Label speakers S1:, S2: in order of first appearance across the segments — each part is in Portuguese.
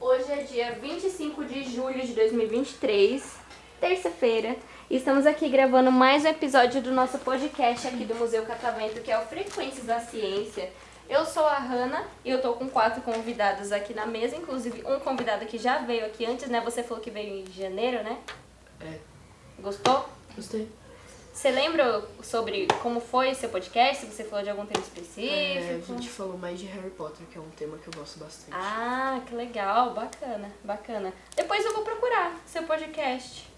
S1: Hoje é dia 25 de julho de 2023, terça-feira, e estamos aqui gravando mais um episódio do nosso podcast aqui do Museu Catavento, que é o Frequências da Ciência. Eu sou a Hanna e eu tô com quatro convidados aqui na mesa, inclusive um convidado que já veio aqui antes, né? Você falou que veio em janeiro, né?
S2: É.
S1: Gostou?
S2: Gostei.
S1: Você lembra sobre como foi seu podcast? Se você falou de algum tema específico?
S2: É, a gente falou mais de Harry Potter, que é um tema que eu gosto bastante.
S1: Ah, que legal, bacana, bacana. Depois eu vou procurar seu podcast.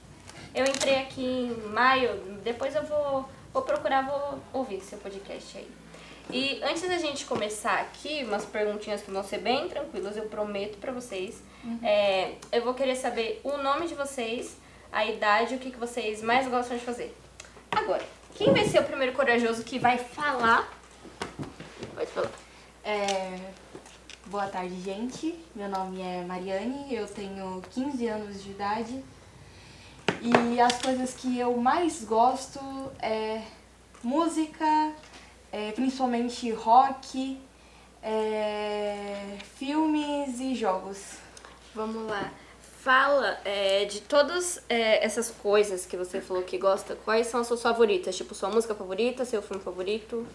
S1: Eu entrei aqui em maio, depois eu vou, vou procurar, vou ouvir seu podcast aí. E antes da gente começar aqui, umas perguntinhas que vão ser bem tranquilas, eu prometo pra vocês. É, eu vou querer saber o nome de vocês, a idade, o que, que vocês mais gostam de fazer. Agora, quem vai ser o primeiro corajoso que vai falar? Pode falar.
S3: É, boa tarde, gente. Meu nome é Mariane, eu tenho 15 anos de idade. E as coisas que eu mais gosto é música, é, principalmente rock, é, filmes e jogos.
S1: Vamos lá. Fala é, de todas é, essas coisas que você falou que gosta, quais são as suas favoritas? Tipo, sua música favorita, seu filme favorito?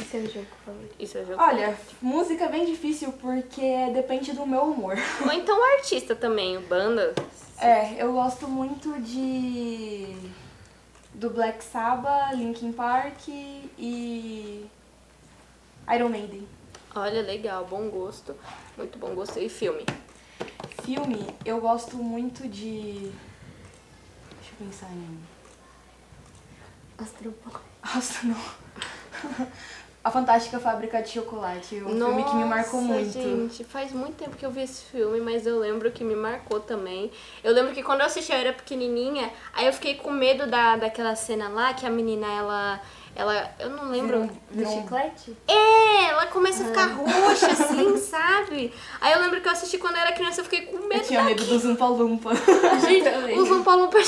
S3: E seu jogo favorito?
S1: E seu jogo
S3: Olha, música é bem difícil porque depende do meu humor.
S1: favorito? Ou então artista também, banda.
S3: É, eu gosto muito de do Black Sabbath, Linkin Park e Iron Maiden.
S1: Olha, legal, bom gosto. Muito bom gosto. E filme?
S3: Filme, eu gosto muito de Deixa eu pensar em.
S1: Astropó.
S3: Nossa, não. A Fantástica Fábrica de Chocolate, um filme que me marcou muito.
S1: gente, faz muito tempo que eu vi esse filme, mas eu lembro que me marcou também. Eu lembro que quando eu assisti eu era pequenininha, aí eu fiquei com medo da, daquela cena lá que a menina, ela... Ela, eu não lembro.
S3: Um-
S1: chiclete? É, ela começa a ficar roxa, assim, sabe? Aí eu lembro que eu assisti quando eu era criança, eu fiquei com medo
S3: Eu tinha medo do Zumpa Lumpa.
S1: Gente, São Paulo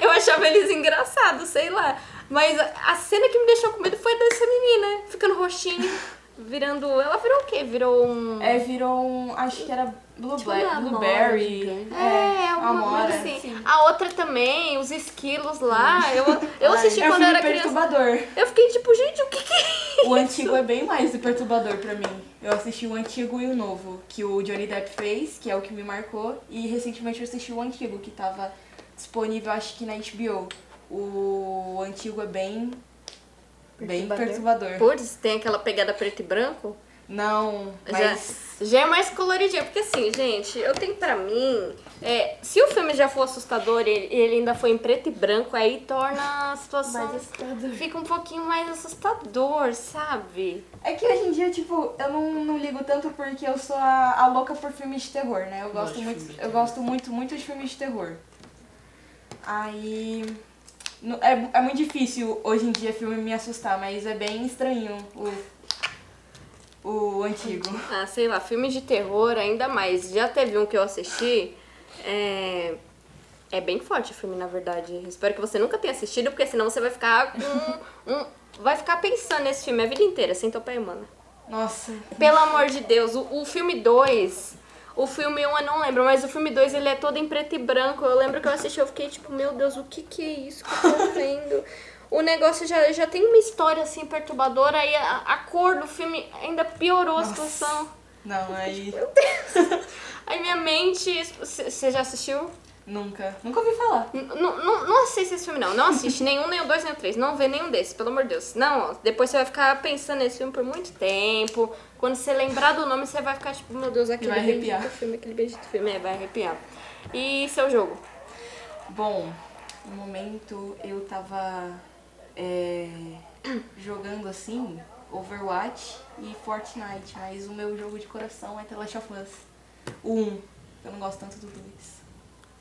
S1: Eu achava eles engraçados, sei lá. Mas a cena que me deixou com medo foi dessa menina, ficando roxinha, virando. Ela virou o quê? Virou um.
S3: É, virou um. Acho que era Blue
S2: Tipo
S3: Black, Blueberry.
S2: gigante.
S1: É, alguma
S3: amora.
S1: coisa assim. A outra também, os esquilos lá. Eu, eu assisti
S3: É um
S1: quando eu era criança.
S3: perturbador.
S1: Eu fiquei tipo, gente, o que que é isso?
S3: O antigo é bem mais do perturbador pra mim. Eu assisti o antigo e o novo, que o Johnny Depp fez, que é o que me marcou. E recentemente eu assisti o antigo, que tava disponível acho que na HBO. O antigo é bem. Bem
S2: Perturbador.
S1: Putz, tem aquela pegada preto e branco?
S3: Não,
S1: Já,
S3: mas.
S1: já é mais coloridinho, porque assim, gente, eu tenho pra mim, é, se o filme já for assustador e ele, ele ainda for em preto e branco, aí torna a situação.
S2: Mais assustador.
S1: Fica um pouquinho mais assustador, sabe?
S3: É que hoje em dia, tipo, eu não, não ligo tanto porque eu sou a, a louca por filmes de terror, né? Eu
S2: Gosto
S3: muito,
S2: filme de
S3: eu gosto muito, muito de filmes de terror. Aí. É, é muito difícil hoje em dia filme me assustar, mas é bem estranho o, o antigo.
S1: Ah, sei lá, filmes de terror ainda mais. Já teve um que eu assisti, é... É bem forte o filme, na verdade. Espero que você nunca tenha assistido, porque senão você vai ficar com um... Vai ficar pensando nesse filme a vida inteira, sem pé, mano.
S3: Nossa.
S1: Pelo amor de Deus, o, o filme 2, o filme 1 um eu não lembro, mas o filme 2 ele é todo em preto e branco. Eu lembro que eu assisti, eu fiquei tipo, meu Deus, o que que é isso que eu tô vendo? O negócio já, já tem uma história assim perturbadora, aí a, a cor do filme ainda piorou a situação.
S3: Não, aí.
S1: Aí minha mente. Você já assistiu?
S3: Nunca. Nunca ouvi falar.
S1: N- Não, não, assiste esse filme, não. Não assiste nenhum, nem o dois, nem o três. Não vê nenhum desses, pelo amor de Deus. Não, depois você vai ficar pensando nesse filme por muito tempo. Quando você lembrar do nome, você vai ficar tipo, meu Deus, aquele
S3: vai arrepiar.
S1: bendito filme, aquele bendito filme. É, vai arrepiar. E seu jogo?
S3: Bom, no momento eu tava é, jogando assim, Overwatch e Fortnite, mas o meu jogo de coração é The Last of Us. O 1. Eu não gosto tanto do 2.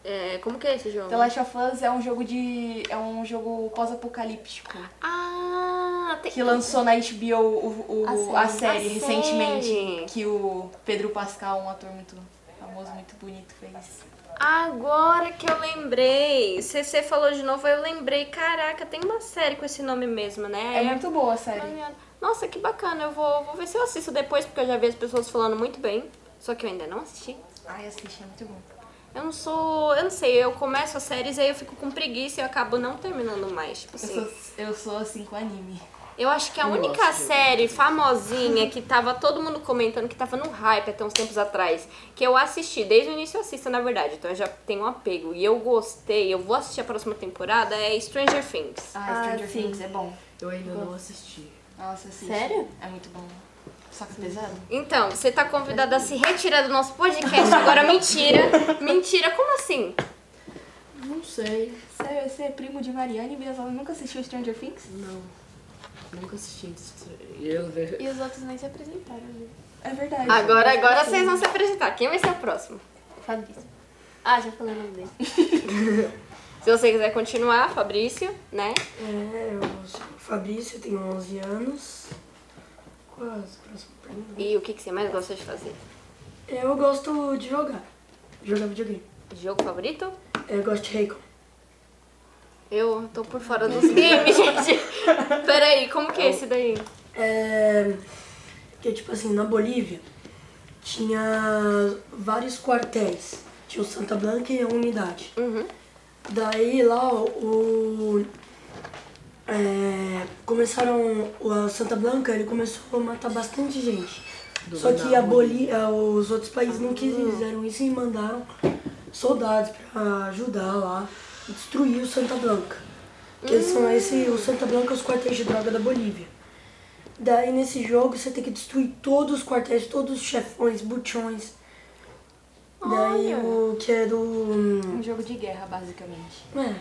S1: É, como que é esse jogo?
S3: The Last of Us é um jogo de. é um jogo pós-apocalíptico.
S1: Ah, tem...
S3: Que lançou na HBO o, o-
S2: A
S3: a
S2: série.
S3: série,
S1: A
S3: recentemente.
S1: série.
S3: Que o Pedro Pascal, um ator muito famoso, muito bonito fez.
S1: Agora que eu lembrei. Você falou de novo, eu lembrei. Caraca, tem uma série com esse nome mesmo, né?
S3: É muito boa a série.
S1: Nossa, que bacana. Eu vou, vou ver se eu assisto depois, porque eu já vi as pessoas falando muito bem. Só que eu ainda não assisti.
S3: Ai, assiste, é muito bom.
S1: Eu não sou. Eu não sei, eu começo as séries aí eu fico com preguiça e eu acabo não terminando mais. Tipo
S3: Eu
S1: assim.
S3: sou, eu sou assim com anime.
S1: Eu acho que a
S2: Eu
S1: única série famosinha que tava todo mundo comentando que tava no hype até uns tempos atrás, que eu assisti, desde o início eu assisto, na verdade, então eu já tenho um apego. E eu gostei, eu vou assistir a próxima temporada, é Stranger Things.
S3: Ah,
S4: Ah,
S3: Stranger
S4: sim.
S3: Things é bom.
S2: Eu ainda não assisti.
S3: Nossa, assiste.
S4: Sério?
S3: É muito bom. Só que é pesado.
S1: Então, você tá convidada a se retirar do nosso podcast agora, mentira. Mentira, como assim?
S2: Não sei.
S3: Você, você é primo de Mariane e ela nunca assistiu Stranger Things?
S2: Não. Nunca assisti. Eu,
S4: E os outros nem se apresentaram, né?
S3: É verdade.
S1: Agora, agora vocês vão se apresentar. Quem vai ser o próximo?
S4: Fabrício. Ah, já falei o nome dele.
S1: Se você quiser continuar, Fabrício, né?
S5: É, eu sou o Fabrício, tenho 11 anos. Quase, próxima pergunta.
S1: E o que, que você mais gosta de fazer?
S5: Eu gosto de jogar. Jogar videogame.
S1: Jogo favorito?
S5: Eu gosto de Raycon.
S1: Eu tô por fora dos games, gente. Peraí, como que é esse daí?
S5: É. Que tipo assim, na Bolívia tinha vários quartéis. Tinha o Santa Blanca e a Unidade.
S1: Uhum.
S5: Daí lá o. é, começaram. O Santa Blanca ele começou a matar bastante gente. Só que a Bolívia, os outros países não quiseram isso e mandaram soldados pra ajudar lá e destruir o Santa Blanca. Que são esse, o Santa Blanca é os quartéis de droga da Bolívia. Daí nesse jogo você tem que destruir todos os quartéis, todos os chefões, buchões. Daí
S1: Olha.
S5: o que é do.
S3: Um jogo de guerra, basicamente.
S5: É,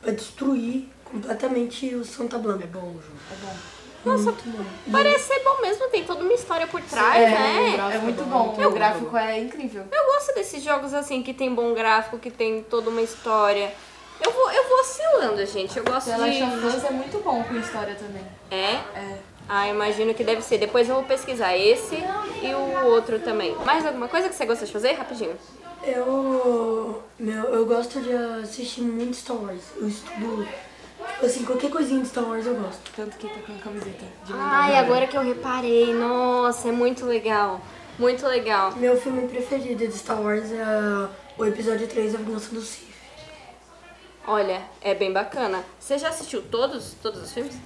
S5: pra destruir completamente o Santa Blanca.
S2: É bom o jogo.
S3: É bom.
S1: Nossa, parece ser bom mesmo, tem toda uma história por trás, né?
S3: É muito bom. O gráfico é incrível.
S1: Eu gosto desses jogos assim que tem bom gráfico, que tem toda uma história. Eu vou, eu vou oscilando, gente. Eu gosto
S3: The Last of
S1: de.
S3: Us é muito bom com história também.
S1: É?
S3: É.
S1: Ah, imagino que deve ser. Depois eu vou pesquisar esse e o outro também. Mais alguma coisa que você gosta de fazer? Rapidinho.
S5: Eu, meu, eu gosto de assistir muito Star Wars. Eu estudo, assim, qualquer coisinha de Star Wars eu gosto.
S3: Tanto que tá com a camiseta de
S1: Ai,
S3: Mandalorian.
S1: agora que eu reparei. Nossa, é muito legal. Muito legal.
S5: Meu filme preferido de Star Wars é o episódio 3, A Vingança do Sith.
S1: Olha, é bem bacana. Você já assistiu todos, todos os filmes?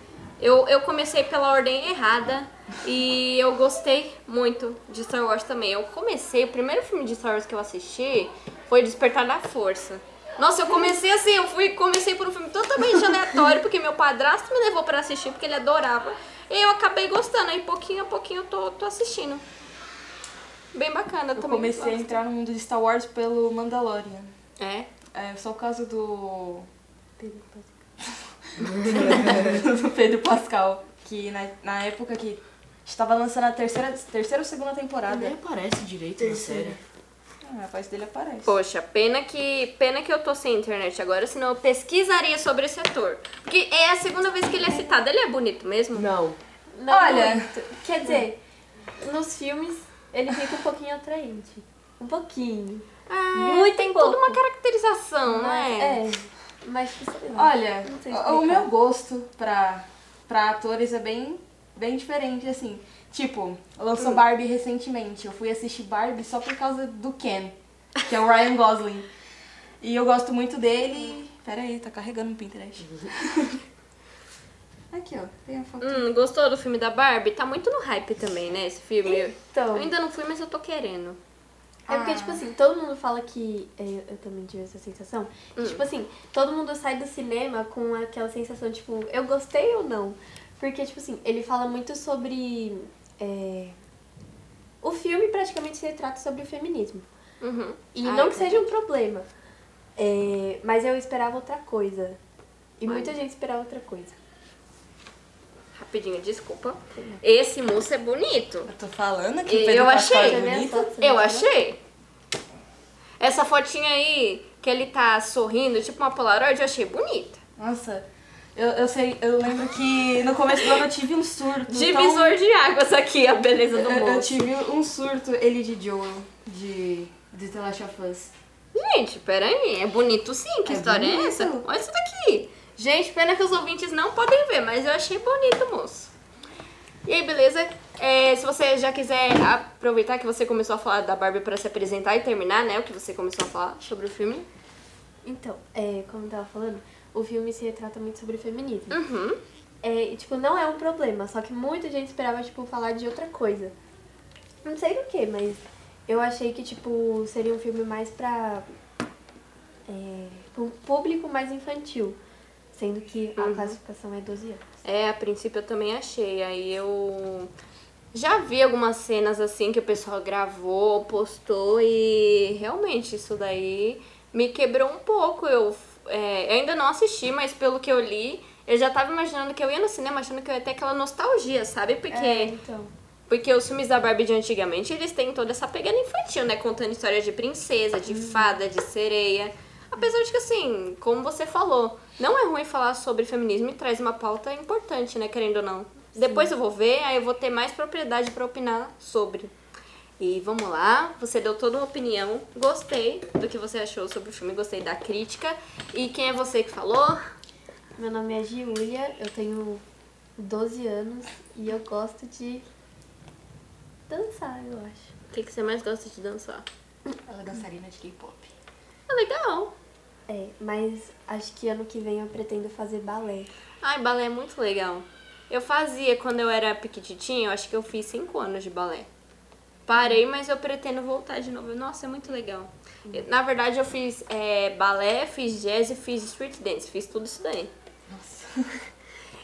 S1: Eu, eu comecei pela ordem errada e eu gostei muito de Star Wars também. Eu comecei, o primeiro filme de Star Wars que eu assisti foi Despertar da Força. Nossa, eu comecei assim, eu fui, comecei por um filme totalmente aleatório, porque meu padrasto me levou pra assistir, porque ele adorava. E eu acabei gostando, aí pouquinho a pouquinho eu tô, tô assistindo. Bem bacana
S3: Eu
S1: também.
S3: comecei a
S1: gosto.
S3: entrar no mundo de Star Wars pelo Mandalorian.
S1: É?
S3: É só por causa do.
S4: Pedro,
S3: do Pedro Pascal. Que na, na época que estava lançando a terceira, terceira ou segunda temporada.
S2: Nem aparece direito na série.
S3: A voz dele aparece.
S1: Poxa, pena que pena que eu tô sem internet agora, senão eu pesquisaria sobre esse ator. Porque é a segunda vez que ele é citado. Ele é bonito mesmo?
S2: Não.
S4: Não
S3: Olha.
S4: muito. Quer dizer, nos filmes ele fica um pouquinho atraente. Um pouquinho.
S1: Ah,
S4: Muito
S1: tem
S4: pouco.
S1: toda uma caracterização,
S4: Mas,
S1: né?
S4: é. Mas sei lá.
S3: Olha,
S4: Não sei
S3: o- meu gosto pra, pra atores é bem, bem diferente, assim. Tipo, lançou Barbie recentemente. Eu fui assistir Barbie só por causa do Ken, que é o Ryan Gosling. E eu gosto muito dele. Pera aí, tá carregando no Pinterest. Aqui, ó. Tem a foto.
S1: Hum, gostou do filme da Barbie? Tá muito no hype também, né, esse filme. Eu
S4: Então,
S1: ainda não fui, mas eu tô querendo.
S4: é porque,
S3: Ah.
S4: tipo assim, todo mundo fala que. é, Eu, eu também tive essa sensação. que, Tipo assim, todo mundo sai do cinema com aquela sensação, tipo, eu gostei ou não? Porque, tipo assim, ele fala muito sobre. É, O filme praticamente se trata sobre o feminismo.
S1: Uhum.
S4: E
S1: Ah,
S4: não
S1: é
S4: que seja um problema. É, mas eu esperava outra coisa. E muita gente esperava outra coisa.
S1: Rapidinho, desculpa. Esse moço é bonito.
S3: Eu tô falando que
S1: Eu
S3: Pascal
S1: achei.
S3: é bonito.
S1: Eu
S4: viu?
S1: achei. Essa fotinha aí, que ele tá sorrindo, tipo uma Polaroid, eu achei bonita.
S3: Nossa, eu, eu sei, eu lembro que no começo do ano eu tive um surto.
S1: Divisor de águas aqui, a beleza do
S3: tão- eu, eu tive um surto, ele de Joel, de de The Last of Us.
S1: Gente, peraí, é bonito sim. Que
S3: É
S1: história é
S3: bonito.
S1: essa? Olha isso daqui. Gente, pena que os ouvintes não podem ver, mas eu achei bonito, moço. E aí, beleza? É, se você já quiser aproveitar que você começou a falar da Barbie pra se apresentar e terminar, né? O que você começou a falar sobre o filme.
S4: Então, é, como eu tava falando, o filme se retrata muito sobre feminismo.
S1: Uhum.
S4: É, e, tipo, não é um problema, só que muita gente esperava, tipo, falar de outra coisa. Não sei do que, mas eu achei que, tipo, seria um filme mais pra é, um público mais infantil. Sendo que a classificação é 12 anos.
S1: É, a princípio eu também achei. Aí eu já vi algumas cenas assim que o pessoal gravou, postou e realmente isso daí me quebrou um pouco. Eu, é, eu ainda não assisti, mas pelo que eu li, eu já tava imaginando que eu ia no cinema achando que eu ia ter aquela nostalgia, sabe? Porque,
S4: É, então.
S1: porque os filmes da Barbie de antigamente, eles têm toda essa pegada infantil, né? Contando histórias de princesa, de fada, de sereia. Apesar de que, assim, como você falou, não é ruim falar sobre feminismo e traz uma pauta importante, né? Querendo ou não. Depois eu vou ver, aí eu vou ter mais propriedade pra opinar sobre. E vamos lá, você deu toda uma opinião. Gostei do que você achou sobre o filme, gostei da crítica. E quem é você que falou?
S4: Meu nome é Giulia, eu tenho 12 anos e eu gosto de dançar, eu acho.
S1: O que, que você mais gosta de dançar?
S3: Ela é dançarina de K-pop.
S1: É legal.
S4: É, mas acho que ano que vem eu pretendo fazer balé.
S1: Ai, balé é muito legal. Eu fazia quando eu era pequititinha, eu acho que eu fiz 5 anos de balé. Parei, mas eu pretendo voltar de novo. Nossa, é muito legal. Eu- Na verdade, eu fiz é, balé, fiz jazz e fiz street dance. Fiz tudo isso daí.
S3: Nossa.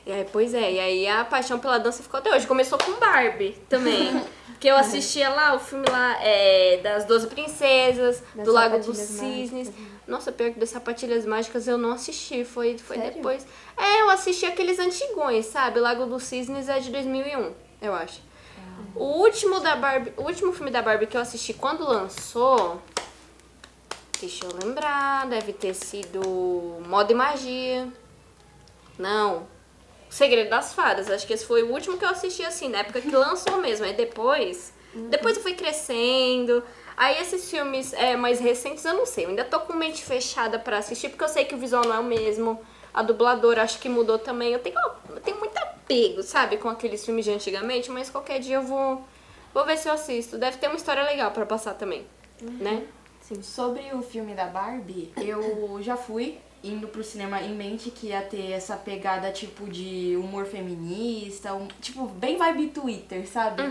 S1: E aí, pois é, e aí a paixão pela dança ficou até hoje. Começou com Barbie também. que eu assistia lá, o filme lá é, das Doze Princesas,
S4: Das
S1: do Lago dos Cisnes.
S4: Mágicas.
S1: Nossa, pior que das Sapatilhas Mágicas eu não assisti, foi, foi
S4: Sério?
S1: depois. É, eu assisti aqueles antigões, sabe? O Lago dos Cisnes é de 2001, eu acho. O último da Barbie, o último filme da Barbie que eu assisti quando lançou, deixa eu lembrar, deve ter sido Moda e Magia. Não. Segredo das Fadas, acho que esse foi o último que eu assisti assim, na época que lançou mesmo. Aí depois, depois eu fui crescendo. Aí esses filmes é, mais recentes eu não sei, eu ainda tô com mente fechada pra assistir, porque eu sei que o visual não é o mesmo. A dubladora acho que mudou também. Eu tenho, eu tenho muito apego, sabe, com aqueles filmes de antigamente, mas qualquer dia eu vou, vou ver se eu assisto. Deve ter uma história legal pra passar também, né?
S3: Sim, sobre o filme da Barbie, eu já fui indo pro cinema em mente que ia ter essa pegada tipo de humor feminista, um, tipo bem vibe Twitter, sabe?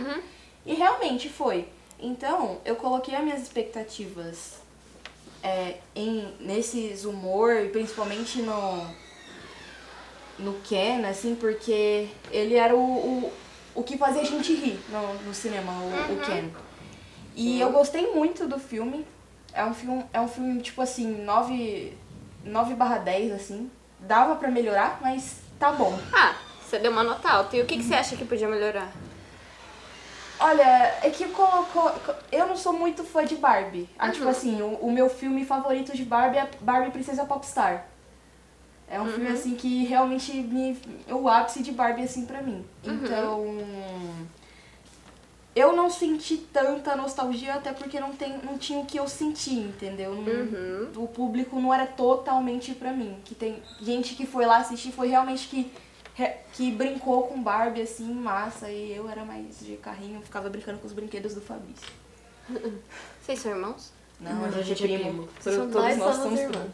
S3: E realmente foi. Então, eu coloquei as minhas expectativas é, em, nesses humor, e principalmente no, no Ken, assim, porque ele era o, o, o que fazia a gente rir no, no cinema, o, o Ken. E eu gostei muito do filme. É um filme, é um filme tipo assim, 9, 9 barra 10, assim. Dava pra melhorar, mas tá bom.
S1: Ah, você deu uma nota alta. E o que, que você acha que podia melhorar?
S3: Olha, é que colocou. Eu não sou muito fã de Barbie. Ah, Tipo assim, o, o meu filme favorito de Barbie é Barbie Princesa Popstar. É um filme assim que realmente me. o ápice de Barbie assim pra mim. Então. Eu não senti tanta nostalgia, até porque não, tem, não tinha o que eu senti, entendeu? Não- O público não era totalmente pra mim. Que tem gente que foi lá assistir, foi realmente que que brincou com Barbie, assim, massa, e eu era mais de carrinho, ficava brincando com os brinquedos do Fabrício.
S1: Vocês são irmãos?
S3: Não,
S2: a gente é primo.
S3: Todos
S4: Nós
S3: nós
S4: somos irmãos.
S3: primos.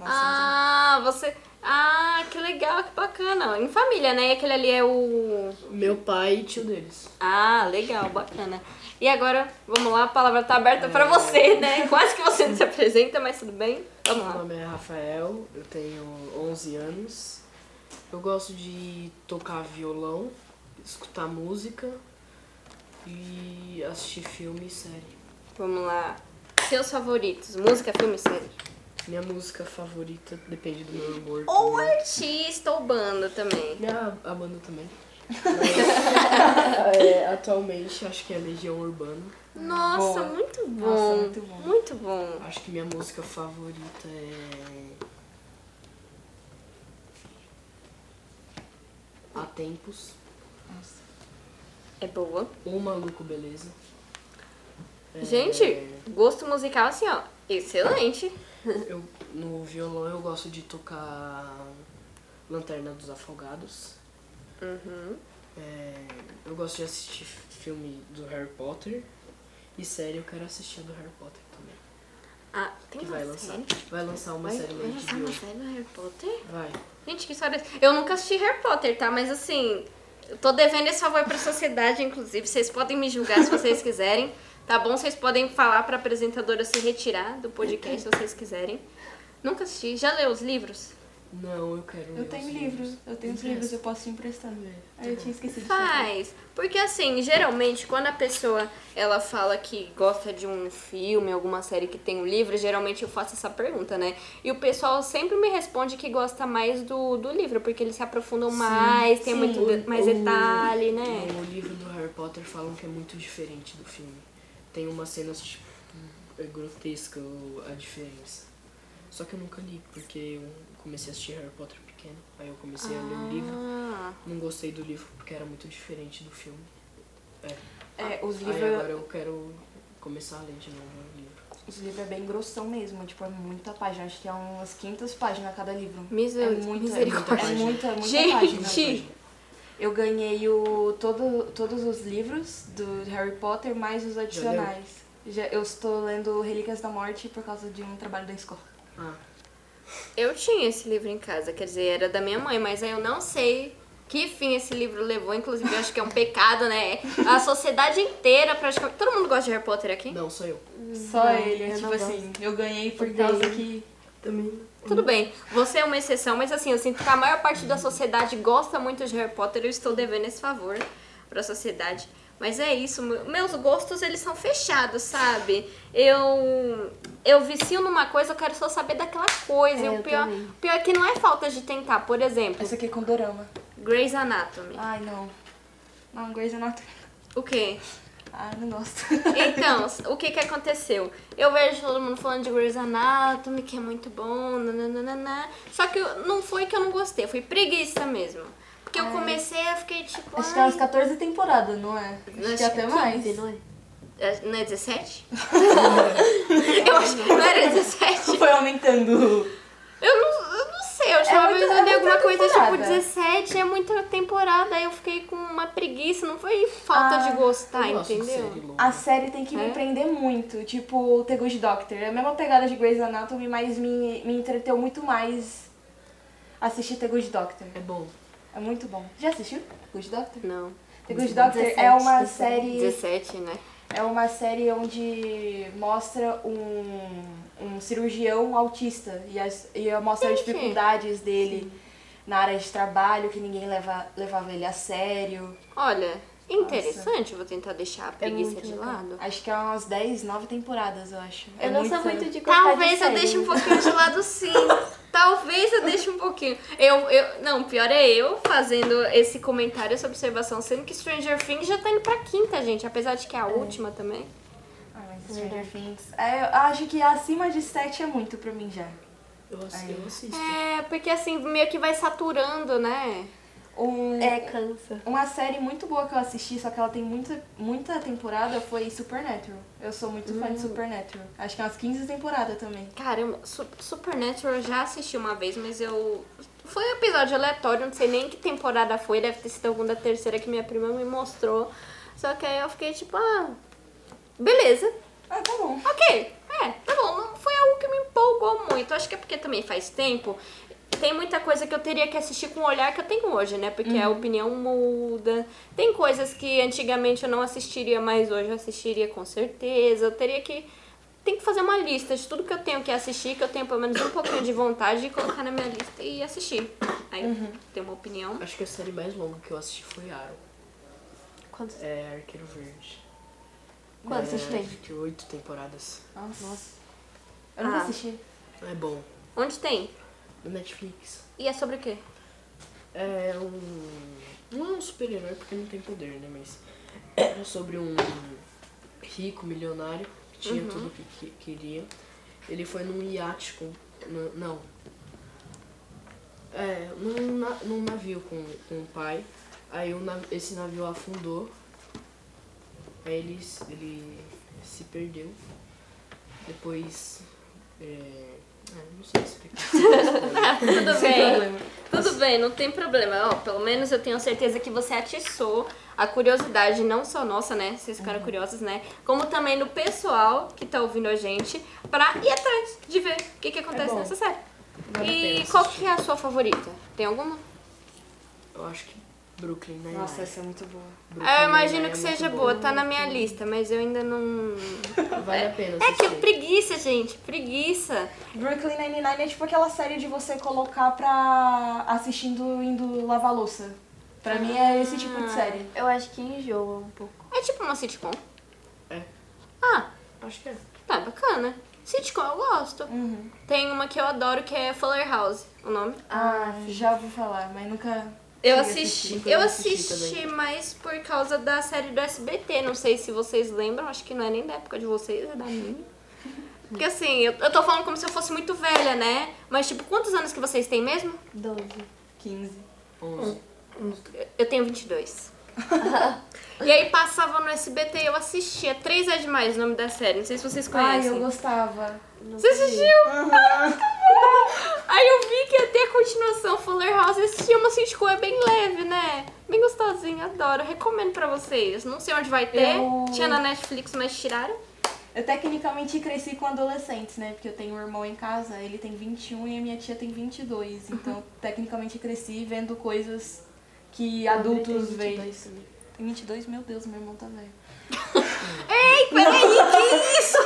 S3: Nós somos
S1: Ah, você. Ah, que legal, que bacana. Em família, né? E aquele ali é o.
S2: Meu pai e tio deles.
S1: Ah, legal, bacana. E agora, vamos lá, a palavra tá aberta pra você, né? Quase que você não se apresenta, mas tudo bem. Vamos
S2: Meu
S1: lá.
S2: nome é Rafael, eu tenho 11 anos. Eu gosto de tocar violão, escutar música e assistir filme e série.
S1: Vamos lá. Seus favoritos, música, filme, série.
S2: Minha música favorita depende do meu humor.
S1: Ou
S2: também.
S1: artista ou banda também.
S2: Minha a banda também. Mas, é, atualmente acho que é Legião Urbana.
S1: Nossa,
S3: Boa.
S1: muito bom.
S3: Nossa, muito bom.
S1: Muito bom.
S2: Acho que minha música favorita é. Há Tempos.
S1: É boa.
S2: O Maluco Beleza.
S1: Gente, gosto musical assim, ó, excelente.
S2: Eu, no violão eu gosto de tocar Lanterna dos Afogados.
S1: Uhum.
S2: É, eu gosto de assistir filme do Harry Potter. E série eu quero assistir a do Harry Potter também.
S1: Ah, tem
S2: Que
S1: uma
S2: vai lançar.
S1: série?
S2: Vai lançar uma
S1: Vai,
S2: série
S1: vai lançar uma série do Harry Potter?
S2: Vai.
S1: Gente, que história. Eu nunca assisti Harry Potter, tá? Mas assim, eu tô devendo esse favor pra sociedade, inclusive. Vocês podem me julgar se vocês quiserem. Tá bom? Vocês podem falar pra apresentadora se retirar do podcast se vocês quiserem. Nunca assisti. Já leu os livros?
S2: Não, eu quero ler
S3: Eu tenho
S2: os
S3: livros, eu tenho os livros, eu posso te emprestar. Aí eu tinha esquecido de falar.
S1: Faz. Porque assim, geralmente, quando a pessoa ela fala que gosta de um filme, alguma série que tem um livro, geralmente eu faço essa pergunta, né? E o pessoal sempre me responde que gosta mais do, do livro, porque eles se aprofundam mais, tem
S3: sim.
S1: muito de- mais
S2: O-
S1: detalhe, né?
S2: No livro do Harry Potter falam que é muito diferente do filme. Tem umas cenas, tipo, é grotesca a diferença. Só que eu nunca li, porque eu comecei a assistir Harry Potter pequeno. Aí eu comecei a ler o livro.
S1: Ah.
S2: Não gostei do livro porque era muito diferente do filme.
S3: É, os
S2: Aí
S3: livros,
S2: agora eu quero começar a ler de novo o livro.
S3: os livros é bem grossão mesmo, tipo, é muita página, acho que é umas 500 páginas cada livro.
S1: Miser-
S3: É muita, é
S1: misericórdia.
S3: muita, é muita, muita
S1: Gente!
S3: página. Eu ganhei o, todo, todos os livros do Harry Potter, mais os adicionais. Já, eu estou lendo Relíquias da Morte por causa de um trabalho da escola.
S2: Ah,
S1: Eu tinha esse livro em casa, quer dizer, era da minha mãe, mas aí eu não sei que fim esse livro levou. Inclusive, eu acho que é um pecado, né? A sociedade inteira, praticamente. Todo mundo gosta de Harry Potter aqui?
S2: não, sou eu.
S3: Só
S4: Não,
S3: ele,
S4: eu
S3: tipo assim, eu ganhei por
S4: Odeio.
S3: causa que.
S5: Também.
S1: Tudo bem, você é uma exceção, mas assim, eu sinto que a maior parte da sociedade gosta muito de Harry Potter, eu estou devendo esse favor pra sociedade. Mas é isso, me- meus gostos eles são fechados, sabe? Eu eu vicio numa coisa, eu quero só saber daquela coisa.
S4: É,
S1: e o pior,
S4: também.
S1: pior é que não é falta de tentar. Por exemplo,
S3: Essa aqui é com dorama.
S1: Grey's Anatomy.
S3: Ai, não. Não, Grey's Anatomy.
S1: O quê?
S3: Ah, não gosto.
S1: Então, o que que aconteceu? Eu vejo todo mundo falando de Grey's Anatomy, que é muito bom, nananana. Só que eu- não foi que eu não gostei, foi preguiça mesmo. Porque eu comecei, eu fiquei tipo.
S3: Acho que é umas
S1: ai,
S3: 14 temporadas, não é? Acho que até mais.
S4: 15, não é?
S1: é- Não é 17? eu acho que não era 17.
S3: Foi aumentando.
S1: Eu não, eu não sei, a última
S3: É
S1: vez
S3: muita-
S1: eu li
S3: é
S1: alguma coisa tipo
S3: temporada.
S1: 17, é muita temporada, aí eu fiquei com uma preguiça, não foi falta
S3: Ah,
S1: de gostar, entendeu?
S2: série.
S3: A série tem que
S1: É?
S3: me prender muito, tipo The Good Doctor. É a mesma pegada de Grey's Anatomy, mas me, me entreteu muito mais assistir The Good Doctor.
S2: É bom.
S3: É muito bom. Já assistiu The Good Doctor?
S1: Não.
S3: The Good Doctor
S4: 17
S3: é uma
S4: temporadas.
S3: série
S1: 17, né?
S3: É uma série onde mostra um, um cirurgião autista e, as, e mostra as dificuldades dele na área de trabalho, que ninguém leva, levava ele a sério.
S1: Olha, interessante, vou tentar deixar a preguiça
S4: muito
S1: de
S4: legal.
S1: lado.
S3: Acho que é umas 10, 9 temporadas, eu acho. É
S4: Eu não sou muito de gostar
S1: Talvez
S4: de
S1: eu
S4: série.
S1: deixe um pouquinho de lado sim. Talvez eu deixe um pouquinho. Eu, eu, não, pior é eu fazendo esse comentário, essa observação, sendo que Stranger Things já tá indo pra quinta, gente. Apesar de que é a última também.
S3: Ah, mas Stranger Things. É, eu acho que acima de 7 é muito pra mim já.
S2: Eu assisto.
S1: É, porque assim, meio que vai saturando, né?
S3: Um,
S4: É, cansa.
S3: Uma série muito boa que eu assisti, só que ela tem muita, muita temporada, foi Supernatural. Eu sou muito fã de Supernatural. Acho que é umas 15 temporadas também.
S1: Caramba, Su- Supernatural eu já assisti uma vez, mas eu. Foi um episódio aleatório, não sei nem que temporada foi, deve ter sido alguma da terceira que minha prima me mostrou. Só que aí eu fiquei tipo, ah. Beleza,
S3: Ah, tá bom.
S1: ok, é, tá bom, não foi algo que me empolgou muito. Acho que é porque também faz tempo. Tem muita coisa que eu teria que assistir com o olhar que eu tenho hoje, né? Porque a opinião muda. Tem coisas que antigamente eu não assistiria, mas hoje eu assistiria com certeza. Eu teria que. Tem que fazer uma lista de tudo que eu tenho que assistir, que eu tenho pelo menos um pouquinho de vontade de colocar na minha lista e assistir. Aí eu tenho uma opinião.
S2: Acho que a série mais longa que eu assisti foi Arrow.
S4: Quantos?
S2: É Arqueiro Verde.
S4: Quantos
S2: é,
S4: tem?
S2: Acho que oito temporadas.
S3: Nossa. Eu nunca
S1: Ah.
S3: assisti.
S2: É bom.
S1: Onde tem?
S2: No Netflix.
S1: E é sobre o quê?
S2: É um. Não é um super-herói porque não tem poder, né? Mas é sobre um rico milionário que tinha tudo o que, que queria. Ele foi num iate com. no- não. É, num, num navio com, com o pai. Aí o esse navio afundou. Aí ele, ele se perdeu. Depois. É... Ah, não sei explicar.
S1: Tudo bem. Tudo bem, não tem problema. Ó, pelo menos eu tenho certeza que você atiçou a curiosidade, não só nossa, né? Vocês ficaram curiosos, né? Como também no pessoal que tá ouvindo a gente, pra ir atrás de ver o que, que acontece
S2: bom.
S1: nessa série. E qual que é a sua favorita? Tem alguma?
S2: Eu acho que Brooklyn Nine-Nine.
S3: Nossa, essa é muito boa.
S2: Brooklyn
S1: Ah, eu imagino
S2: Nine-Nine
S1: que
S2: é
S1: seja boa, tá na minha lista, mas eu ainda não.
S2: Vale a pena
S1: É que
S2: assistir.
S1: preguiça, gente, preguiça.
S3: Brooklyn Nine-Nine é tipo aquela série de você colocar pra assistindo indo lavar louça. Pra mim é esse tipo de série.
S4: Eu acho que enjoa um pouco.
S1: É tipo uma sitcom.
S2: É.
S1: Ah,
S2: Acho que é.
S1: tá bacana. Sitcom eu gosto.
S3: Uhum.
S1: Tem uma que eu adoro que é Fuller House, o nome.
S3: Ah, já ouvi falar, mas nunca.
S1: Eu assisti, eu
S2: assisti
S1: assisti mais por causa da série do SBT. Não sei se vocês lembram, acho que não é nem da época de vocês, é da minha. Porque assim, eu, eu tô falando como se eu fosse muito velha, né? Mas tipo, quantos anos que vocês têm mesmo?
S4: 12.
S3: 15.
S2: 11.
S1: Eu- Eu tenho 22. e aí passava no SBT e eu assistia. Três é demais o nome da série, não sei se vocês
S3: Ai,
S1: conhecem.
S3: eu gostava.
S1: Você assistiu? Ah, muito bom! Aí eu vi que ia ter a continuação Fuller House assisti uma sitcom, é bem leve, né? Bem gostosinha, adoro. Recomendo pra vocês. Não sei onde vai ter.
S3: Eu-
S1: Tinha na Netflix, mas tiraram.
S3: Eu tecnicamente cresci com adolescentes, né? Porque eu tenho um irmão em casa, ele tem 21 e a minha tia tem 22. Então, tecnicamente cresci vendo coisas que adultos veem. Tem 22? Meu Deus, meu irmão tá velho.
S1: Ei, peraí, que isso?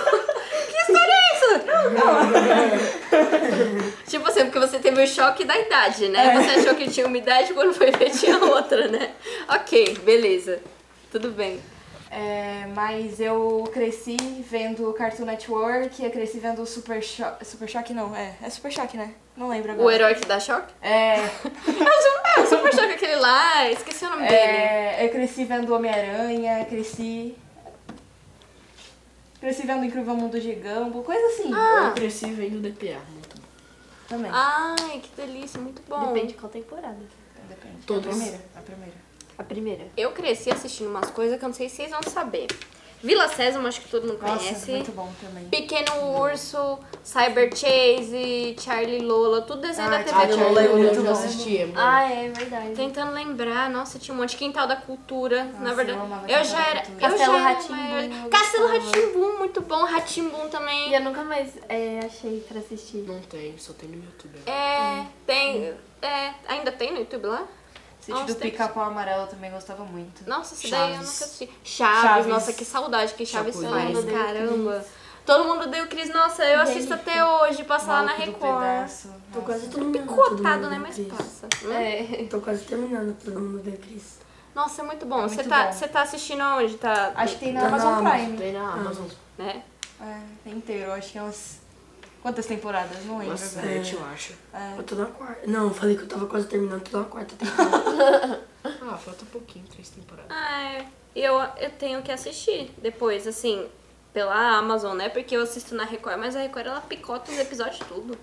S1: Que história é essa? tipo assim, porque você teve o choque da idade, né? Você achou que tinha uma idade quando foi ver tinha outra, né? Ok, beleza. Tudo bem.
S3: É, mas eu cresci vendo Cartoon Network, eu cresci vendo Super Choque. Super Choque não, é. É Super Choque, né? Não lembro agora.
S1: O herói que dá choque?
S3: É,
S1: É o super choque aquele lá, esqueci o nome dele.
S3: é, eu cresci vendo Homem-Aranha, cresci. Cresci vendo Incrível Mundo de Gumball, coisa assim.
S1: Ah.
S2: Eu cresci vendo DPA, muito bom.
S3: Também.
S1: Ai, que delícia, muito bom.
S4: Depende de qual temporada.
S3: Depende.
S2: Todas.
S3: A primeira. A primeira.
S4: A primeira.
S1: Eu cresci assistindo umas coisas que eu não sei se vocês vão saber. Vila Sésamo, acho que todo mundo
S3: Nossa,
S1: conhece.
S3: muito bom também.
S1: Pequeno Urso, Cyber Chase, Charlie Lola, tudo desenho da
S3: Ai,
S1: TV.
S3: Charlie Lola é
S2: eu
S3: muito
S2: já
S3: bom.
S2: assisti, é bom.
S4: Ah, é verdade.
S1: Tentando lembrar, nossa, tinha um monte. Quintal da Cultura, na
S3: Nossa,
S1: verdade.
S3: eu
S1: Eu já
S3: da
S1: era. Eu
S4: Castelo eu
S1: Castelo. Ratimbum, muito bom. Ratimbum
S4: E
S1: também.
S4: eu nunca mais é, achei pra assistir.
S2: Não tem, só tem no YouTube.
S1: É, tem. É, ainda tem no YouTube lá?
S3: Sítio
S1: Nossa,
S3: do Pica-Pau Amarelo eu também gostava muito.
S1: Nossa, essa daí eu
S2: Chaves.
S1: nunca assisti. Chaves,
S3: Chaves.
S1: nossa, que saudade que Chaves faz,
S4: Todo mundo odeia o
S1: caramba. Todo mundo deu Cris, nossa, eu assisto até hoje, passa lá na Record.
S3: Pedaço.
S5: Tô quase terminando. todo
S1: Picotado, né? Mas passa. Hum?
S4: É.
S5: Tô quase terminando todo mundo da Cris.
S1: Nossa, é muito bom.
S3: É
S1: Você
S3: muito
S1: tá,
S3: bom.
S1: tá assistindo aonde? Tá,
S3: Acho que tem na
S5: Tá
S3: Amazon
S5: Amazon,
S3: Prime.
S2: Tem na Amazon.
S1: né?
S3: É, tem inteiro. Acho que é umas... Quantas temporadas? Não lembro
S2: Umas sete, eu acho.
S3: É.
S5: Eu tô na quarta. Não, eu falei que eu tava quase terminando, tô na quarta temporada.
S2: Ah, falta um pouquinho, três temporadas.
S1: Ah, é. eu, eu tenho que assistir depois, assim, pela Amazon, né? Porque eu assisto na Record, mas a Record ela picota os episódios tudo.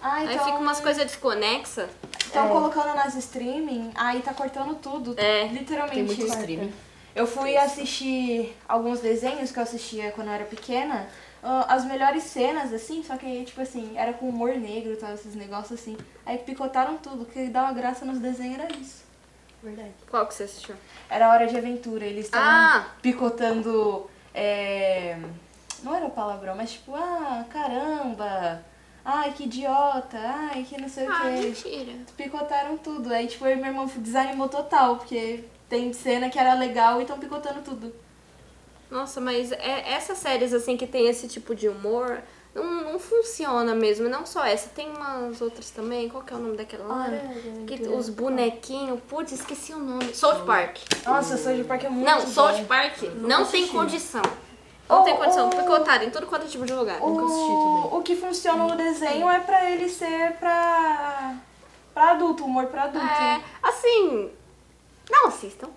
S3: Ah,
S1: Aí
S3: então...
S1: fica umas coisas desconexas.
S3: Estão colocando nas streaming, aí tá cortando tudo.
S1: É.
S3: Literalmente.
S2: Tem muito streaming.
S3: Eu fui assistir alguns desenhos que eu assistia quando eu era pequena. Ah, as melhores cenas, assim, só que, tipo assim, era com humor negro e tal, esses negócios assim. Aí picotaram tudo. O que dava graça nos desenhos era isso.
S4: Verdade.
S1: Qual que você assistiu?
S3: Era hora de aventura. Eles estavam
S1: Ah!
S3: picotando. é, Não era palavrão, mas tipo, ah, caramba! Ai, que idiota! Ai, que não sei o
S1: Ah,
S3: quê.
S1: mentira.
S3: Picotaram tudo. Aí, tipo, eu e meu irmão desanimou total, porque tem cena que era legal e estão picotando tudo.
S1: Nossa, mas é, essas séries, assim, que tem esse tipo de humor, não, não funciona mesmo. Não só essa, tem umas outras também. Qual que é o nome daquela lá? Que, os bonequinhos, putz, esqueci o nome. South Park.
S3: Nossa, South Park é muito
S1: Não,
S3: bom.
S1: South Park não tem
S5: assisti.
S1: condição. Não
S3: Oh,
S1: tem condição,
S3: oh.
S1: picotaram em tudo quanto é tipo de lugar.
S3: O, o que funciona no desenho é pra ele ser pra, pra adulto, humor pra adulto.
S1: É, assim, não assistam.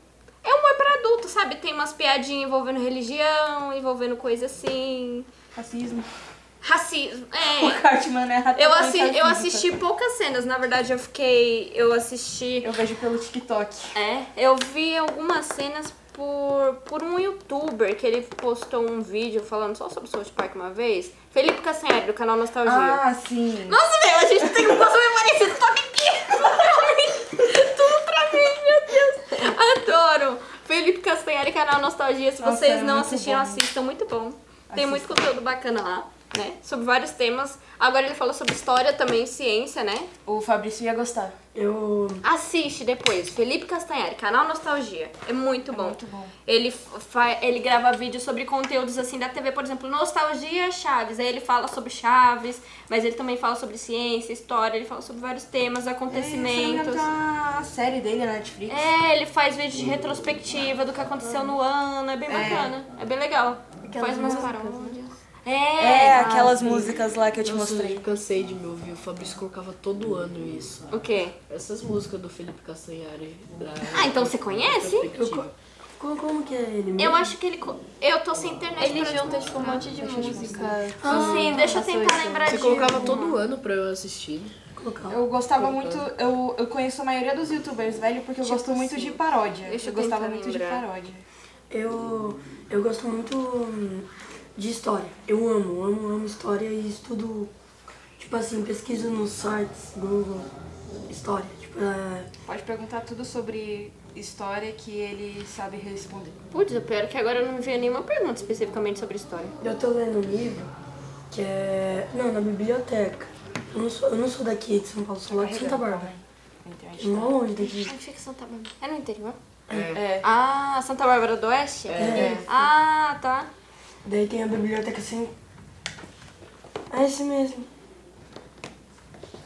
S1: É humor pra adulto, sabe? Tem umas piadinhas envolvendo religião, envolvendo coisa assim.
S3: Racismo.
S1: Racismo.
S3: O
S1: É.
S3: Cartman é
S1: Eu, assi eu assisti poucas cenas, na verdade eu fiquei. Eu assisti.
S3: Eu vejo pelo TikTok.
S1: É, eu vi algumas cenas por, por um youtuber que ele postou um vídeo falando só sobre South Park uma vez. Felipe Castanhari, do canal Nostalgia.
S3: Ah, sim.
S1: Nossa, meu, a gente tem um gosto bem parecido. Aqui. Tudo pra mim. Tudo pra mim, meu Deus. Adoro. Felipe Castanhari, canal Nostalgia. Se
S3: Nossa,
S1: vocês
S3: é
S1: não assistiram,
S3: bom.
S1: assistam. Muito bom. Tem
S3: Assistam.
S1: muito conteúdo bacana lá, né? Sobre vários temas. Agora ele falou sobre história também, ciência, né?
S3: O Fabrício ia gostar.
S5: Eu.
S1: Assiste depois. Felipe Castanhari, canal Nostalgia. É muito bom.
S3: muito bom.
S1: Ele, fa ele grava vídeos sobre conteúdos assim da TV, por exemplo, Nostalgia Chaves. Aí ele fala sobre Chaves, mas ele também fala sobre ciência, história, ele fala sobre vários temas, acontecimentos.
S3: Tem a série dele na Netflix.
S1: É, ele faz vídeo de retrospectiva do que aconteceu no ano, é bem bacana, é bem legal.
S4: Aquelas
S1: faz umas paródias.
S3: É,
S1: É,
S3: aquelas músicas lá que eu te
S2: Nossa,
S3: mostrei.
S2: eu cansei de me ouvir. O Fabrício colocava todo ano isso.
S1: o quê?
S2: Essas músicas do Felipe Castanhari. Da
S1: Ah, então você conhece?
S5: Como, como que é ele mesmo?
S1: Eu acho que ele. Eu tô sem internet.
S4: Ele junta, tipo, um monte de música.
S1: Sim, deixa eu tentar lembrar
S2: Você
S1: de
S2: colocava todo ano pra eu assistir.
S3: Eu gostava muito, eu, eu conheço a maioria dos youtubers velho porque eu gosto muito de paródia.
S1: Deixa eu
S3: eu gostava muito de
S1: lembrar.
S3: paródia.
S5: Eu, eu gosto muito de história. Eu amo, amo, amo história e estudo, tipo assim, pesquiso nos sites, Google, história. Tipo, é,
S3: Pode perguntar tudo sobre história que ele sabe responder.
S1: Putz, o pior é que agora eu não vi nenhuma pergunta especificamente sobre história.
S5: eu tô lendo um livro que é. Não, na biblioteca. Eu não sou, eu não sou daqui de São Paulo, sou lá de Santa Bárbara. Mó longe daqui.
S1: Onde fica Santa Bárbara? É no interior?
S3: É.
S1: Ah, Santa Bárbara do Oeste?
S5: É.
S1: Ah, tá.
S5: Daí tem a biblioteca assim. É esse mesmo.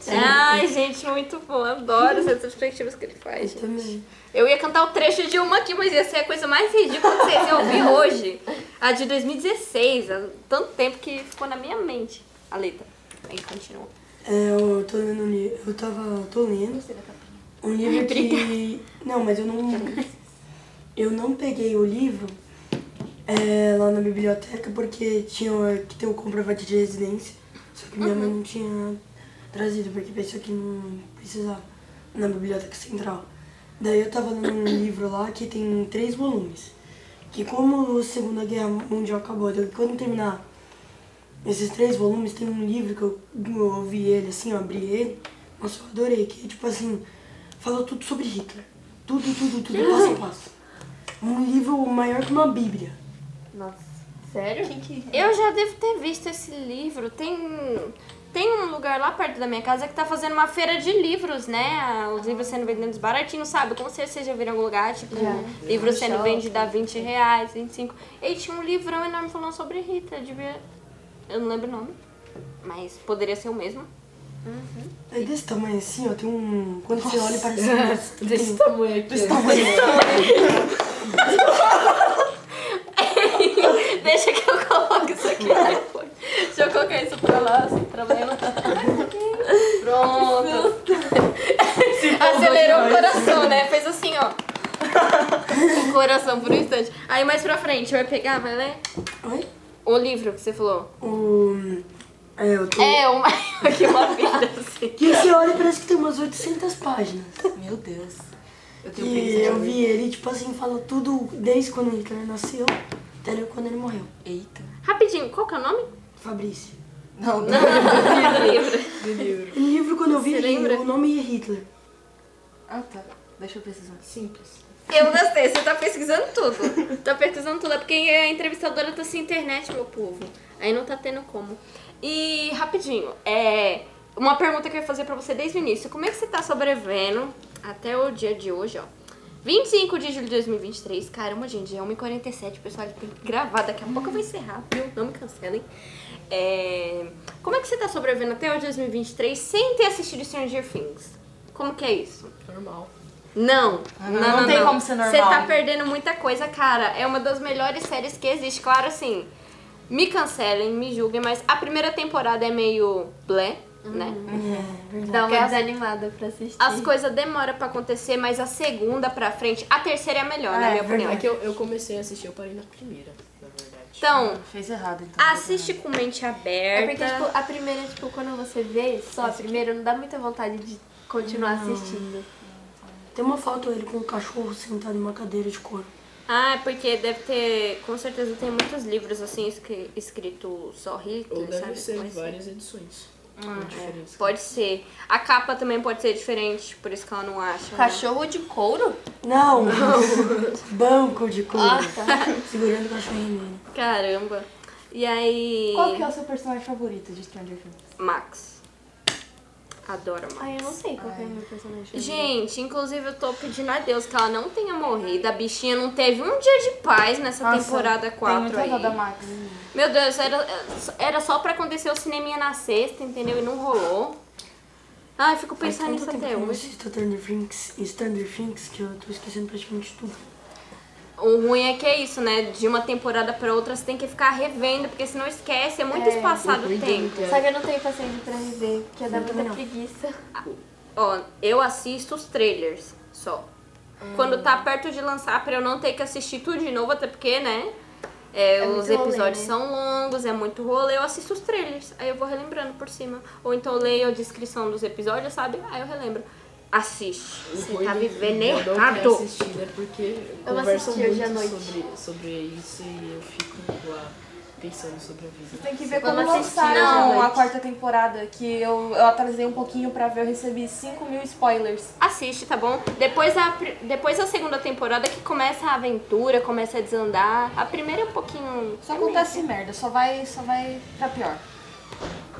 S1: Ai, gente, muito bom. Adoro as retrospectivas que ele faz. gente.
S5: Também.
S1: Eu ia cantar o trecho de uma aqui, mas ia ser a coisa mais ridícula que vocês iam ouvir hoje. A de 2016, há tanto tempo que ficou na minha mente a letra. Aí continua.
S5: É, eu tô lendo um livro. Eu tava. tô lendo. Um livro que. Não, mas eu não. Eu não peguei o livro é, lá na biblioteca porque tinha que ter o comprovante de residência. Só que minha mãe não tinha trazido, porque pensou que não precisava na biblioteca central. Daí eu tava lendo um livro lá que tem três volumes. Que como a Segunda Guerra Mundial acabou, daí quando terminar esses três volumes, tem um livro que eu, eu ouvi ele assim, eu abri ele. Nossa, eu adorei, que tipo assim, fala tudo sobre Hitler. Tudo, tudo, tudo, passo a passo. Um livro maior que uma bíblia.
S4: Nossa, sério?
S1: Eu já devo ter visto esse livro. Tem, tem um lugar lá perto da minha casa que tá fazendo uma feira de livros, né? Os livros sendo vendidos baratinhos, sabe? Como se vocês já viram algum lugar, tipo, livro sendo vendido a 20 reais, 25. E tinha um livrão enorme falando sobre Hitler. Devia. Eu não lembro o nome. Mas poderia ser o mesmo.
S5: É desse tamanho assim, ó, tem um... Quando você olha parece um...
S2: Desse tamanho aqui.
S1: Deixa que eu coloque isso aqui depois. Deixa eu colocar isso pra lá, sem problema. Pronto. Acelerou o coração, né? Fez assim, ó. O coração por um instante. Aí mais pra frente, vai pegar, vai ler?
S5: Oi?
S1: O livro que você falou.
S5: O... É, eu tô...
S1: É, uma aqui uma vida assim.
S5: Que você olha e parece que tem umas 800 páginas.
S3: Meu Deus. Eu tenho
S5: E eu vi ele, tipo assim, fala tudo desde quando Hitler nasceu até quando ele morreu.
S3: Eita.
S1: Rapidinho, qual que é o nome?
S5: Fabrício.
S3: Não, não.
S1: do livro.
S2: Do livro.
S5: No livro, quando eu vi,
S1: Você lembra?
S5: o nome é Hitler.
S3: Ah, tá. Deixa eu pesquisar.
S2: Simples.
S1: Eu gostei, você tá pesquisando tudo. Tá pesquisando tudo. É porque a entrevistadora tá sem internet, meu povo. Aí não tá tendo como. E rapidinho, é. Uma pergunta que eu ia fazer pra você desde o início. Como é que você tá sobrevivendo até o dia de hoje, ó? 25 de julho de 2023. Caramba, gente, é 1h47. O pessoal tem que gravar. Daqui a pouco eu vou encerrar, viu? Não me cancelem. É... Como é que você tá sobrevivendo até o dia 2023 sem ter assistido Stranger Things? Como que é isso?
S2: Normal.
S1: Não,
S3: Ah, não, não tem como ser normal.
S1: Você tá perdendo muita coisa, cara. É uma das melhores séries que existe. Claro, assim, me cancelem, me julguem, mas a primeira temporada é meio blé, né?
S5: É, verdade.
S4: Dá uma desanimada pra assistir.
S1: As coisas demoram pra acontecer, mas a segunda pra frente, a terceira é a melhor, na
S3: É,
S1: minha opinião.
S2: É que eu, eu comecei a assistir, eu parei na primeira, na.
S1: Então,
S3: Fez errado, então.
S1: assiste com mente
S4: É
S1: aberta.
S4: porque, tipo, a primeira, tipo, quando você vê só a primeira, não dá muita vontade de continuar assistindo.
S5: Tem uma foto ele com um cachorro sentado em uma cadeira de couro.
S1: Ah, é porque deve ter, com certeza tem muitos livros assim escri- escrito só Hitler,
S2: Ou deve
S1: sabe?
S2: ser
S1: Mas-
S2: várias edições.
S1: Ah, é. Pode ser. A capa também pode ser diferente, por isso que ela não acha. né?
S4: Cachorro de couro?
S5: Não, banco de couro.
S4: Ah, tá.
S5: Segurando o cachorrinho dele.
S1: Caramba. E aí.
S3: Qual que é o seu personagem favorito de Stranger Things?
S1: Max. Adoro Max.
S4: Ai, eu não sei qual que é o meu personagem.
S1: Gente, inclusive eu tô pedindo a Deus que ela não tenha morrido. A bichinha não teve um dia de paz nessa
S3: Nossa,
S1: temporada
S3: Tem
S1: 4
S3: muita
S1: aí.
S3: da Max.
S1: Meu Deus, era, era só pra acontecer o cineminha na sexta, entendeu? E não rolou. Ai, fico pensando nisso
S5: tempo
S1: até
S5: que eu não
S1: hoje.
S5: assisto Thunder Things e Thunder Things que eu tô esquecendo praticamente tudo.
S1: O ruim é que é isso, né? De uma temporada pra outra você tem que ficar revendo, porque senão esquece, é muito espaçado o tempo.
S4: Só que eu não tenho paciência pra rever, porque dá
S5: Eu
S4: muita
S5: não.
S4: preguiça.
S1: Ó, eu assisto os trailers só. Quando tá perto de lançar, pra eu não ter que assistir tudo de novo, até porque, né? é,
S4: É
S1: os
S4: muito rolê,
S1: episódios
S4: né?
S1: são longos, é muito rolê, eu assisto os trailers. Aí eu vou relembrando por cima. Ou então eu leio a descrição dos episódios, sabe? Aí eu relembro. Assiste. Você tá vivendo
S2: de eu não
S1: errado.
S2: assistido é porque
S4: Eu assistir hoje
S2: muito
S4: à noite.
S2: sobre, sobre isso e eu fico lá pensando sobre a vida.
S3: Tem que ver quando
S4: Vamos assistir
S3: lançaram a quarta temporada, que eu, eu atrasei um pouquinho pra ver, eu recebi 5 mil spoilers.
S1: Assiste, tá bom? Depois a, depois a segunda temporada que começa a aventura, começa a desandar. A primeira é um pouquinho.
S3: Só acontece merda, só vai, só vai pra pior.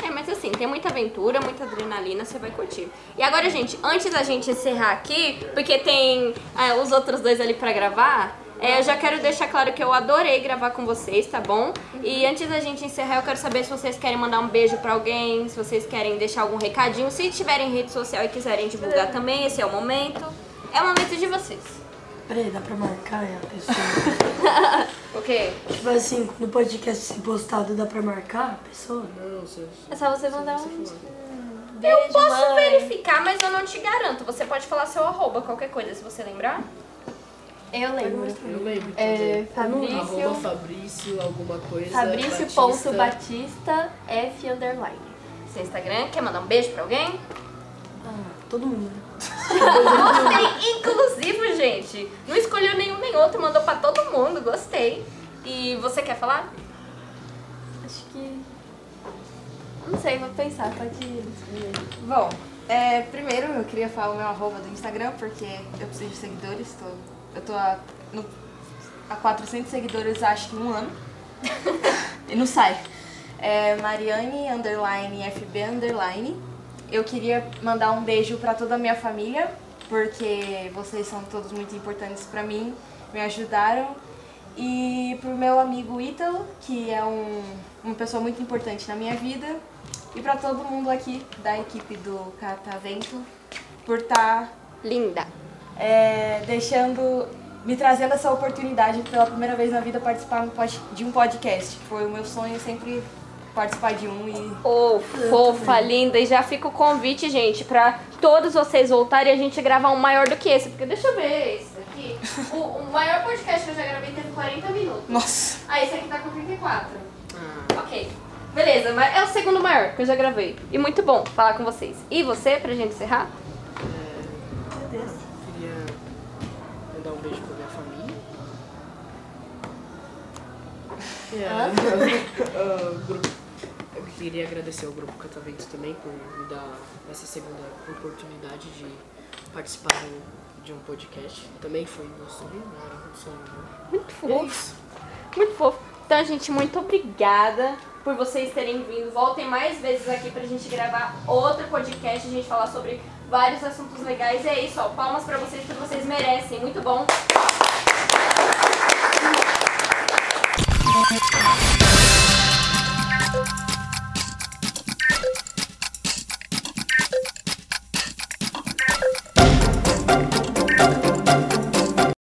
S1: É, mas assim, tem muita aventura, muita adrenalina, você vai curtir. E agora, gente, antes da gente encerrar aqui, porque tem ah, os outros dois ali pra gravar, é, eu já quero deixar claro que eu adorei gravar com vocês, tá bom? E antes da gente encerrar, eu quero saber se vocês querem mandar um beijo pra alguém, se vocês querem deixar algum recadinho. Se tiverem rede social e quiserem divulgar também, esse é o momento. É o momento de vocês.
S5: Peraí, dá pra marcar a pessoa?
S1: O quê?
S5: tipo assim, quando o podcast ser postado, dá pra marcar a pessoa?
S2: Não, você,
S4: É só você mandar um
S2: falar.
S4: beijo,
S1: Eu posso
S4: mãe.
S1: verificar, mas eu não te garanto. Você pode falar seu arroba, qualquer coisa, se você lembrar.
S4: Eu lembro.
S2: Eu lembro
S4: É,
S2: também. Arroba
S4: Fabrício,
S2: Fabrício, alguma coisa.
S4: Fabrício ponto Batista F underline.
S1: Seu Instagram, quer mandar um beijo pra alguém?
S5: Ah, todo mundo.
S1: Gostei, inclusive, gente. Não escolheu nenhum nem outro, mandou pra todo mundo, gostei. E você quer falar?
S4: Acho que. Não sei, vou pensar, pode escrever.
S3: Bom, é, primeiro eu queria falar o meu arroba do Instagram, porque eu preciso de seguidores. Tô, eu tô a, no, a 400 seguidores acho que em um ano. e não sai. É Mariane, underline, FB, underline. Eu queria mandar um beijo pra toda a minha família, porque vocês são todos muito importantes pra mim, me ajudaram. E pro meu amigo Ítalo, que é um, uma pessoa muito importante na minha vida. E pra todo mundo aqui da equipe do Catavento, por estar
S1: Linda.
S3: é, deixando, me trazendo essa oportunidade pela primeira vez na vida participar de um podcast. Foi o meu sonho sempre participar de um e
S1: Ô, fofa, linda. E já fica o convite, gente, pra todos vocês voltarem e a gente gravar um maior do que esse. Porque deixa eu ver esse daqui. O, o maior podcast que eu já gravei teve 40 minutos.
S3: Nossa!
S1: Ah, esse aqui tá com 34. Ok. Beleza, mas é o segundo maior que eu já gravei. E muito bom falar com vocês. E você, pra gente encerrar?
S2: Queria mandar um beijo pra minha família. É, o grupo, eu queria agradecer ao Grupo Catavento também por me dar essa segunda oportunidade de participar de um podcast. Também foi meu sonho, era um sonho. não.
S1: Muito
S2: é
S1: fofo.
S2: isso.
S1: Muito fofo. Então, gente, muito obrigada por vocês terem vindo. Voltem mais vezes aqui pra gente gravar outro podcast, a gente falar sobre vários assuntos legais. E é isso, ó. Palmas pra vocês, porque vocês merecem. Muito bom.